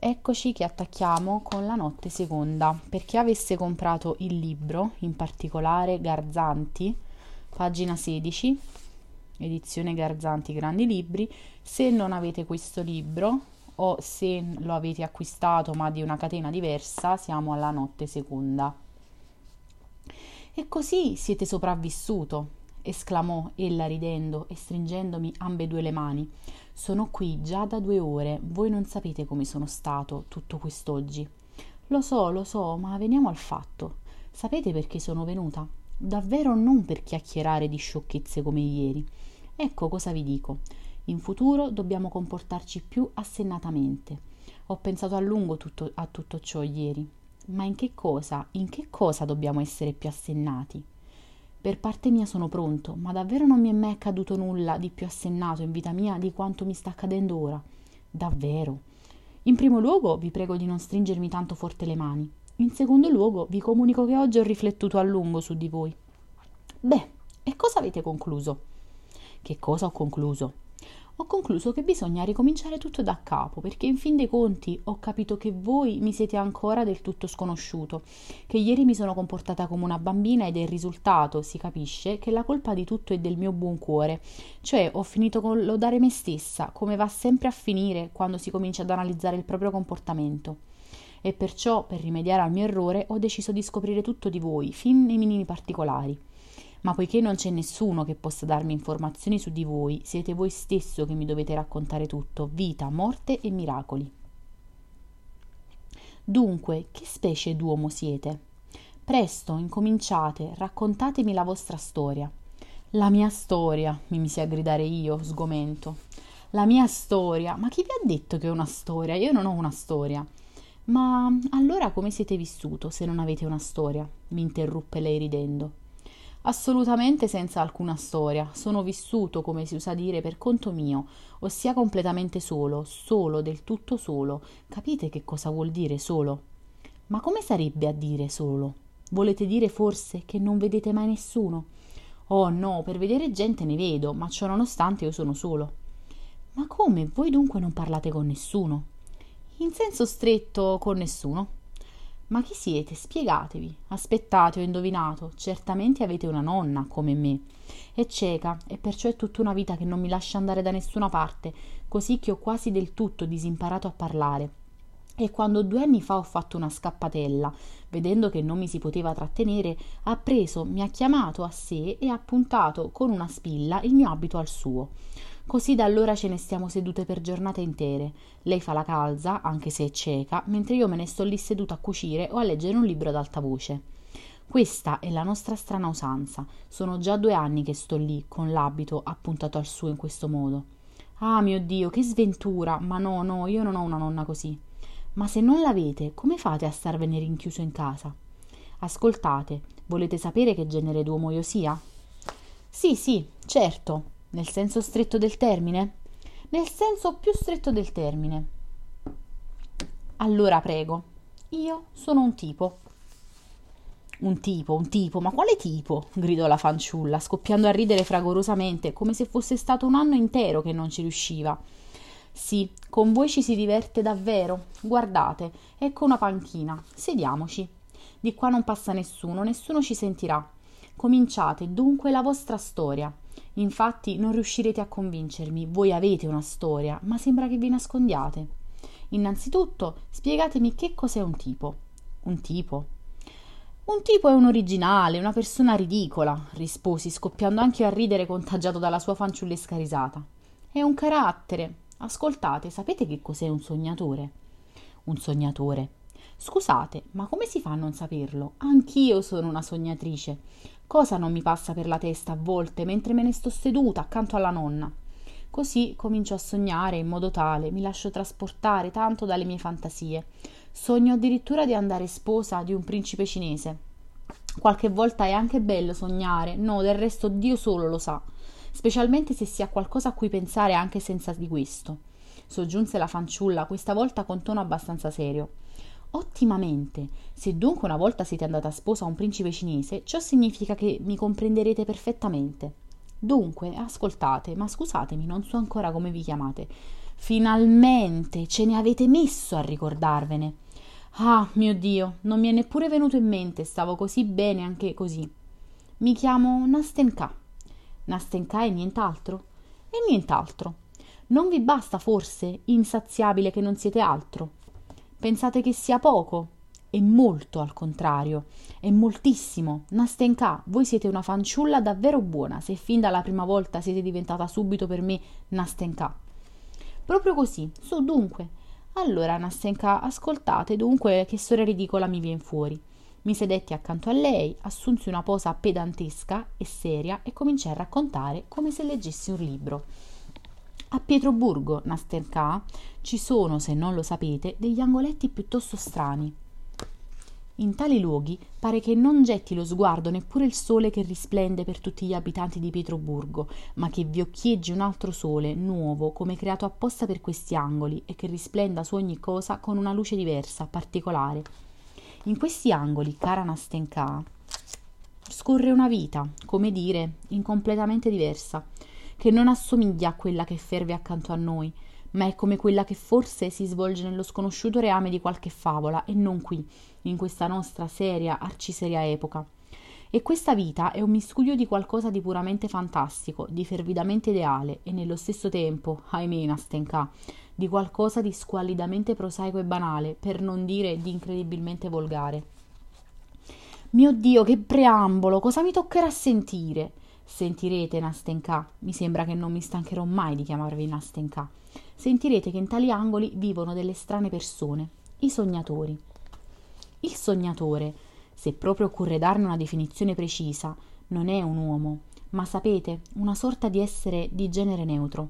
eccoci che attacchiamo con la notte seconda. Per chi avesse comprato il libro, in particolare Garzanti, pagina 16, edizione Garzanti Grandi Libri, se non avete questo libro o se lo avete acquistato ma di una catena diversa, siamo alla notte seconda. E così siete sopravvissuto, esclamò ella ridendo e stringendomi ambedue le mani. Sono qui già da due ore, voi non sapete come sono stato tutto quest'oggi. Lo so, lo so, ma veniamo al fatto. Sapete perché sono venuta? Davvero non per chiacchierare di sciocchezze come ieri. Ecco cosa vi dico. In futuro dobbiamo comportarci più assennatamente. Ho pensato a lungo tutto, a tutto ciò ieri. Ma in che cosa, in che cosa dobbiamo essere più assennati? Per parte mia sono pronto, ma davvero non mi è mai accaduto nulla di più assennato in vita mia di quanto mi sta accadendo ora. Davvero. In primo luogo vi prego di non stringermi tanto forte le mani. In secondo luogo vi comunico che oggi ho riflettuto a lungo su di voi. Beh, e cosa avete concluso? Che cosa ho concluso? Ho concluso che bisogna ricominciare tutto da capo, perché in fin dei conti ho capito che voi mi siete ancora del tutto sconosciuto, che ieri mi sono comportata come una bambina ed è il risultato, si capisce, che la colpa di tutto è del mio buon cuore, cioè ho finito con lodare me stessa, come va sempre a finire quando si comincia ad analizzare il proprio comportamento. E perciò, per rimediare al mio errore, ho deciso di scoprire tutto di voi, fin nei minimi particolari ma poiché non c'è nessuno che possa darmi informazioni su di voi, siete voi stesso che mi dovete raccontare tutto, vita, morte e miracoli. Dunque, che specie d'uomo siete? Presto, incominciate, raccontatemi la vostra storia. La mia storia, mi misi a gridare io, sgomento. La mia storia? Ma chi vi ha detto che è una storia? Io non ho una storia. Ma allora come siete vissuto se non avete una storia? mi interruppe lei ridendo. Assolutamente senza alcuna storia. Sono vissuto, come si usa dire, per conto mio, ossia completamente solo, solo, del tutto solo. Capite che cosa vuol dire solo? Ma come sarebbe a dire solo? Volete dire forse che non vedete mai nessuno? Oh no, per vedere gente ne vedo, ma ciò nonostante io sono solo. Ma come? Voi dunque non parlate con nessuno? In senso stretto con nessuno? Ma chi siete? Spiegatevi. Aspettate, ho indovinato. Certamente avete una nonna, come me. È cieca e perciò è tutta una vita che non mi lascia andare da nessuna parte, così che ho quasi del tutto disimparato a parlare. E quando due anni fa ho fatto una scappatella, vedendo che non mi si poteva trattenere, ha preso, mi ha chiamato a sé e ha puntato con una spilla il mio abito al suo. Così da allora ce ne stiamo sedute per giornate intere. Lei fa la calza, anche se è cieca, mentre io me ne sto lì seduta a cucire o a leggere un libro ad alta voce. Questa è la nostra strana usanza. Sono già due anni che sto lì, con l'abito appuntato al suo in questo modo. Ah mio Dio, che sventura! Ma no, no, io non ho una nonna così. Ma se non l'avete, come fate a starvene rinchiuso in casa? Ascoltate, volete sapere che genere d'uomo io sia? Sì, sì, certo, nel senso stretto del termine? Nel senso più stretto del termine. Allora prego. Io sono un tipo. Un tipo, un tipo, ma quale tipo? gridò la fanciulla, scoppiando a ridere fragorosamente, come se fosse stato un anno intero che non ci riusciva. Sì, con voi ci si diverte davvero. Guardate, ecco una panchina. Sediamoci. Di qua non passa nessuno, nessuno ci sentirà. Cominciate dunque la vostra storia. Infatti non riuscirete a convincermi, voi avete una storia, ma sembra che vi nascondiate. Innanzitutto, spiegatemi che cos'è un tipo. Un tipo? Un tipo è un originale, una persona ridicola, risposi, scoppiando anche a ridere contagiato dalla sua fanciullesca risata. È un carattere. Ascoltate, sapete che cos'è un sognatore? Un sognatore. Scusate, ma come si fa a non saperlo? Anch'io sono una sognatrice. Cosa non mi passa per la testa a volte mentre me ne sto seduta accanto alla nonna? Così comincio a sognare in modo tale, mi lascio trasportare tanto dalle mie fantasie. Sogno addirittura di andare sposa di un principe cinese. Qualche volta è anche bello sognare, no, del resto Dio solo lo sa, specialmente se si ha qualcosa a cui pensare anche senza di questo. Soggiunse la fanciulla, questa volta con tono abbastanza serio. Ottimamente. Se dunque una volta siete andata sposa a un principe cinese, ciò significa che mi comprenderete perfettamente. Dunque, ascoltate, ma scusatemi, non so ancora come vi chiamate. Finalmente ce ne avete messo a ricordarvene. Ah, mio Dio, non mi è neppure venuto in mente, stavo così bene anche così. Mi chiamo Nastenka. Nastenka e nient'altro? E nient'altro. Non vi basta forse, insaziabile che non siete altro? Pensate che sia poco? È molto al contrario, è moltissimo. Nastenka, voi siete una fanciulla davvero buona, se fin dalla prima volta siete diventata subito per me Nastenka. Proprio così, su dunque, allora, Nassenka, ascoltate dunque che storia ridicola mi vien fuori. Mi sedetti accanto a lei, assunsi una posa pedantesca e seria e cominciai a raccontare come se leggessi un libro. A Pietroburgo, Nastenka, ci sono, se non lo sapete, degli angoletti piuttosto strani. In tali luoghi pare che non getti lo sguardo neppure il sole che risplende per tutti gli abitanti di Pietroburgo, ma che vi occhieggi un altro sole, nuovo, come creato apposta per questi angoli, e che risplenda su ogni cosa con una luce diversa, particolare. In questi angoli, cara Nastenka, scorre una vita, come dire, incompletamente diversa, che non assomiglia a quella che ferve accanto a noi, ma è come quella che forse si svolge nello sconosciuto reame di qualche favola e non qui, in questa nostra seria, arciseria epoca. E questa vita è un miscuglio di qualcosa di puramente fantastico, di fervidamente ideale e nello stesso tempo, ahimè Nastenka, di qualcosa di squallidamente prosaico e banale, per non dire di incredibilmente volgare. Mio Dio, che preambolo! Cosa mi toccherà sentire? Sentirete Nastenka, mi sembra che non mi stancherò mai di chiamarvi Nastenka. Sentirete che in tali angoli vivono delle strane persone, i sognatori. Il sognatore, se proprio occorre darne una definizione precisa, non è un uomo, ma sapete, una sorta di essere di genere neutro.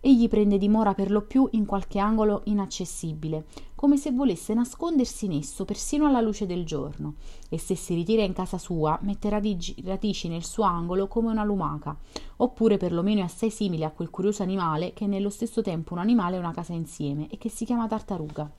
Egli prende dimora per lo più in qualche angolo inaccessibile, come se volesse nascondersi in esso persino alla luce del giorno, e se si ritira in casa sua mette radici, nel suo angolo come una lumaca, oppure perlomeno è assai simile a quel curioso animale che è nello stesso tempo un animale e una casa insieme e che si chiama tartaruga.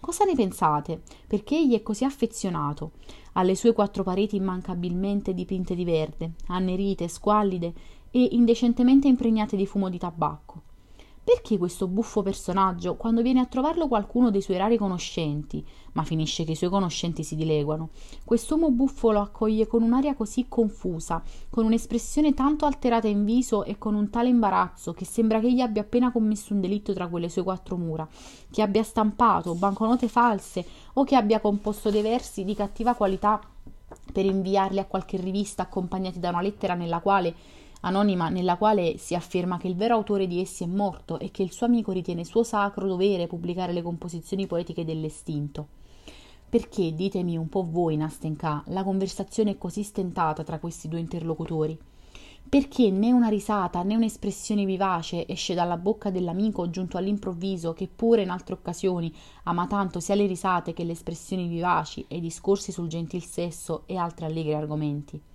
Cosa ne pensate? Perché egli è così affezionato alle sue quattro pareti immancabilmente dipinte di verde, annerite, squallide e indecentemente impregnate di fumo di tabacco? Perché questo buffo personaggio, quando viene a trovarlo qualcuno dei suoi rari conoscenti, ma finisce che i suoi conoscenti si dileguano, quest'uomo buffo lo accoglie con un'aria così confusa, con un'espressione tanto alterata in viso e con un tale imbarazzo che sembra che egli abbia appena commesso un delitto tra quelle sue quattro mura, che abbia stampato banconote false o che abbia composto dei versi di cattiva qualità per inviarli a qualche rivista accompagnati da una lettera nella quale anonima nella quale si afferma che il vero autore di essi è morto e che il suo amico ritiene suo sacro dovere pubblicare le composizioni poetiche dell'estinto. Perché, ditemi un po' voi, Nastenka, la conversazione è così stentata tra questi due interlocutori? Perché né una risata né un'espressione vivace esce dalla bocca dell'amico giunto all'improvviso che pure in altre occasioni ama tanto sia le risate che le espressioni vivaci e i discorsi sul gentil sesso e altri allegri argomenti?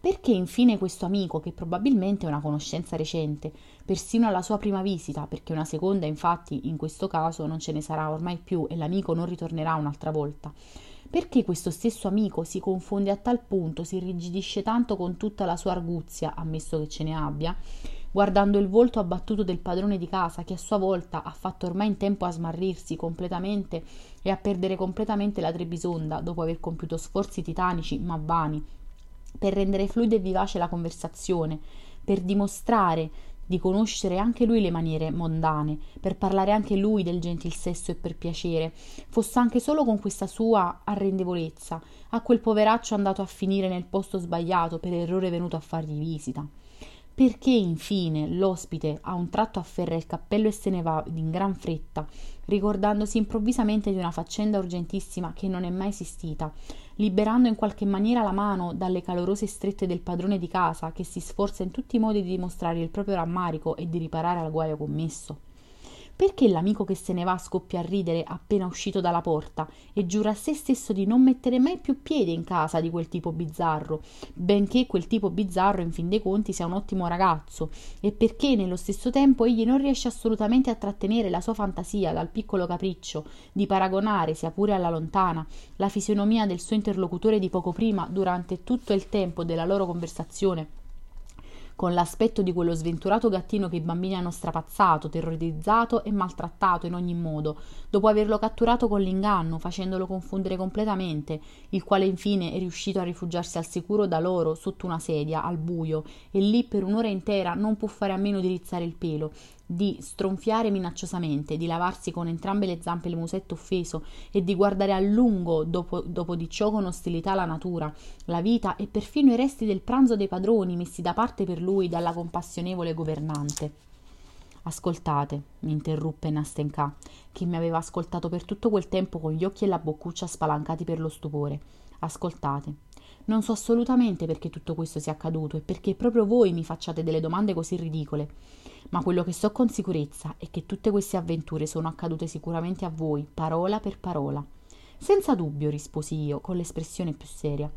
Perché infine questo amico, che probabilmente è una conoscenza recente, persino alla sua prima visita, perché una seconda infatti in questo caso non ce ne sarà ormai più e l'amico non ritornerà un'altra volta, perché questo stesso amico si confonde a tal punto, si irrigidisce tanto con tutta la sua arguzia, ammesso che ce ne abbia, guardando il volto abbattuto del padrone di casa che a sua volta ha fatto ormai in tempo a smarrirsi completamente e a perdere completamente la Trebisonda dopo aver compiuto sforzi titanici ma vani per rendere fluida e vivace la conversazione, per dimostrare di conoscere anche lui le maniere mondane, per parlare anche lui del gentil sesso e per piacere, fosse anche solo con questa sua arrendevolezza, a quel poveraccio andato a finire nel posto sbagliato per errore venuto a fargli visita. Perché infine l'ospite a un tratto afferra il cappello e se ne va in gran fretta, ricordandosi improvvisamente di una faccenda urgentissima che non è mai esistita, liberando in qualche maniera la mano dalle calorose strette del padrone di casa che si sforza in tutti i modi di dimostrare il proprio rammarico e di riparare al guaio commesso. Perché l'amico che se ne va scoppia a ridere appena uscito dalla porta e giura a se stesso di non mettere mai più piede in casa di quel tipo bizzarro, benché quel tipo bizzarro in fin dei conti sia un ottimo ragazzo, e perché nello stesso tempo egli non riesce assolutamente a trattenere la sua fantasia dal piccolo capriccio di paragonare, sia pure alla lontana, la fisionomia del suo interlocutore di poco prima durante tutto il tempo della loro conversazione con l'aspetto di quello sventurato gattino che i bambini hanno strapazzato, terrorizzato e maltrattato in ogni modo, dopo averlo catturato con l'inganno, facendolo confondere completamente, il quale infine è riuscito a rifugiarsi al sicuro da loro sotto una sedia, al buio, e lì per un'ora intera non può fare a meno di rizzare il pelo, di stronfiare minacciosamente, di lavarsi con entrambe le zampe il musetto offeso e di guardare a lungo dopo, dopo di ciò con ostilità la natura, la vita e perfino i resti del pranzo dei padroni messi da parte per lui dalla compassionevole governante. Ascoltate, mi interruppe Nastenka, che mi aveva ascoltato per tutto quel tempo con gli occhi e la boccuccia spalancati per lo stupore. Ascoltate. Non so assolutamente perché tutto questo sia accaduto e perché proprio voi mi facciate delle domande così ridicole ma quello che so con sicurezza è che tutte queste avventure sono accadute sicuramente a voi, parola per parola. Senza dubbio, risposi io, con l'espressione più seria.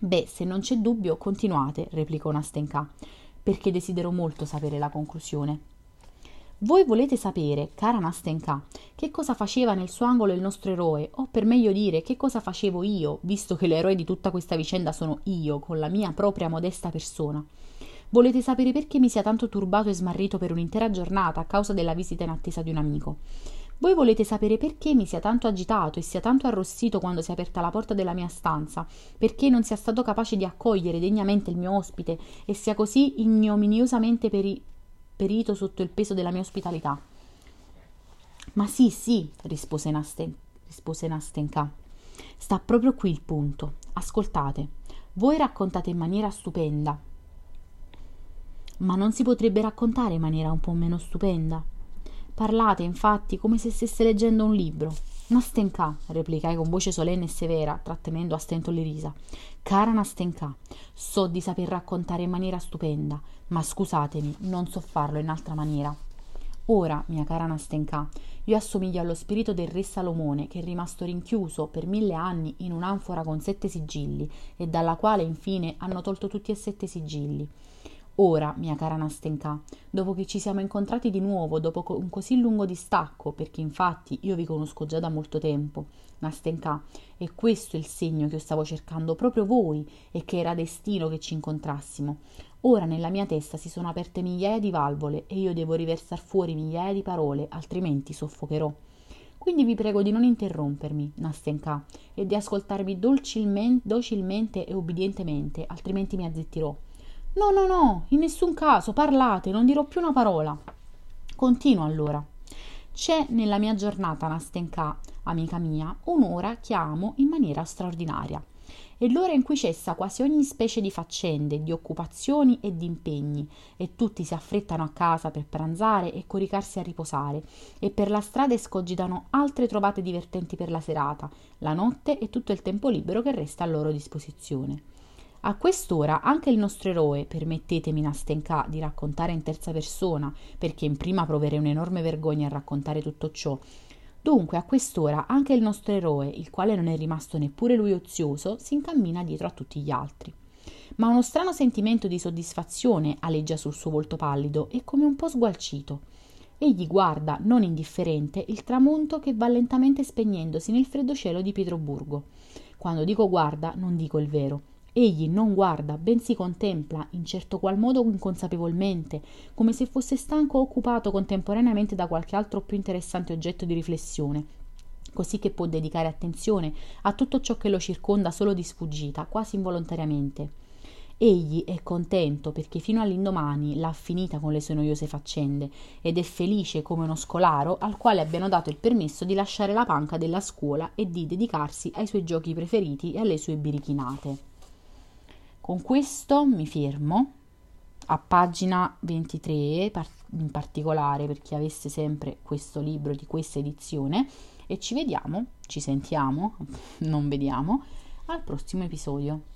Beh, se non c'è dubbio, continuate, replicò Nastenka, perché desidero molto sapere la conclusione. Voi volete sapere, cara Nastenka, che cosa faceva nel suo angolo il nostro eroe, o per meglio dire che cosa facevo io, visto che l'eroe di tutta questa vicenda sono io, con la mia propria modesta persona. Volete sapere perché mi sia tanto turbato e smarrito per un'intera giornata a causa della visita in attesa di un amico? Voi volete sapere perché mi sia tanto agitato e sia tanto arrossito quando si è aperta la porta della mia stanza, perché non sia stato capace di accogliere degnamente il mio ospite e sia così ignominiosamente peri- perito sotto il peso della mia ospitalità? Ma sì, sì, rispose, Nasten- rispose Nastenka. Sta proprio qui il punto. Ascoltate. Voi raccontate in maniera stupenda, ma non si potrebbe raccontare in maniera un po' meno stupenda. Parlate, infatti, come se stesse leggendo un libro. Nastenka, replicai con voce solenne e severa, trattenendo a stento le risa. Cara Nastenka, so di saper raccontare in maniera stupenda, ma scusatemi, non so farlo in altra maniera. Ora, mia cara Nastenka, io assomiglio allo spirito del re Salomone, che è rimasto rinchiuso per mille anni in un'anfora con sette sigilli, e dalla quale infine hanno tolto tutti e sette sigilli. Ora, mia cara Nastenka, dopo che ci siamo incontrati di nuovo, dopo un così lungo distacco, perché infatti io vi conosco già da molto tempo, Nastenka, e questo è il segno che io stavo cercando proprio voi e che era destino che ci incontrassimo. Ora nella mia testa si sono aperte migliaia di valvole e io devo riversar fuori migliaia di parole, altrimenti soffocherò. Quindi vi prego di non interrompermi, Nastenka, e di ascoltarmi docilmente e obbedientemente, altrimenti mi azzittirò. No, no, no, in nessun caso, parlate, non dirò più una parola. Continuo allora. C'è nella mia giornata Nastenka, amica mia, un'ora che amo in maniera straordinaria. È l'ora in cui cessa quasi ogni specie di faccende, di occupazioni e di impegni, e tutti si affrettano a casa per pranzare e coricarsi a riposare, e per la strada escogitano altre trovate divertenti per la serata, la notte e tutto il tempo libero che resta a loro disposizione. A quest'ora anche il nostro eroe, permettetemi Nastenka di raccontare in terza persona, perché in prima proverei un'enorme vergogna a raccontare tutto ciò. Dunque, a quest'ora anche il nostro eroe, il quale non è rimasto neppure lui ozioso, si incammina dietro a tutti gli altri. Ma uno strano sentimento di soddisfazione aleggia sul suo volto pallido e come un po' sgualcito. Egli guarda, non indifferente, il tramonto che va lentamente spegnendosi nel freddo cielo di Pietroburgo. Quando dico guarda, non dico il vero. Egli non guarda, bensì contempla, in certo qual modo inconsapevolmente, come se fosse stanco o occupato contemporaneamente da qualche altro più interessante oggetto di riflessione, così che può dedicare attenzione a tutto ciò che lo circonda solo di sfuggita, quasi involontariamente. Egli è contento perché fino all'indomani l'ha finita con le sue noiose faccende ed è felice come uno scolaro al quale abbiano dato il permesso di lasciare la panca della scuola e di dedicarsi ai suoi giochi preferiti e alle sue birichinate. Con questo mi fermo a pagina 23 in particolare per chi avesse sempre questo libro di questa edizione e ci vediamo, ci sentiamo, non vediamo al prossimo episodio.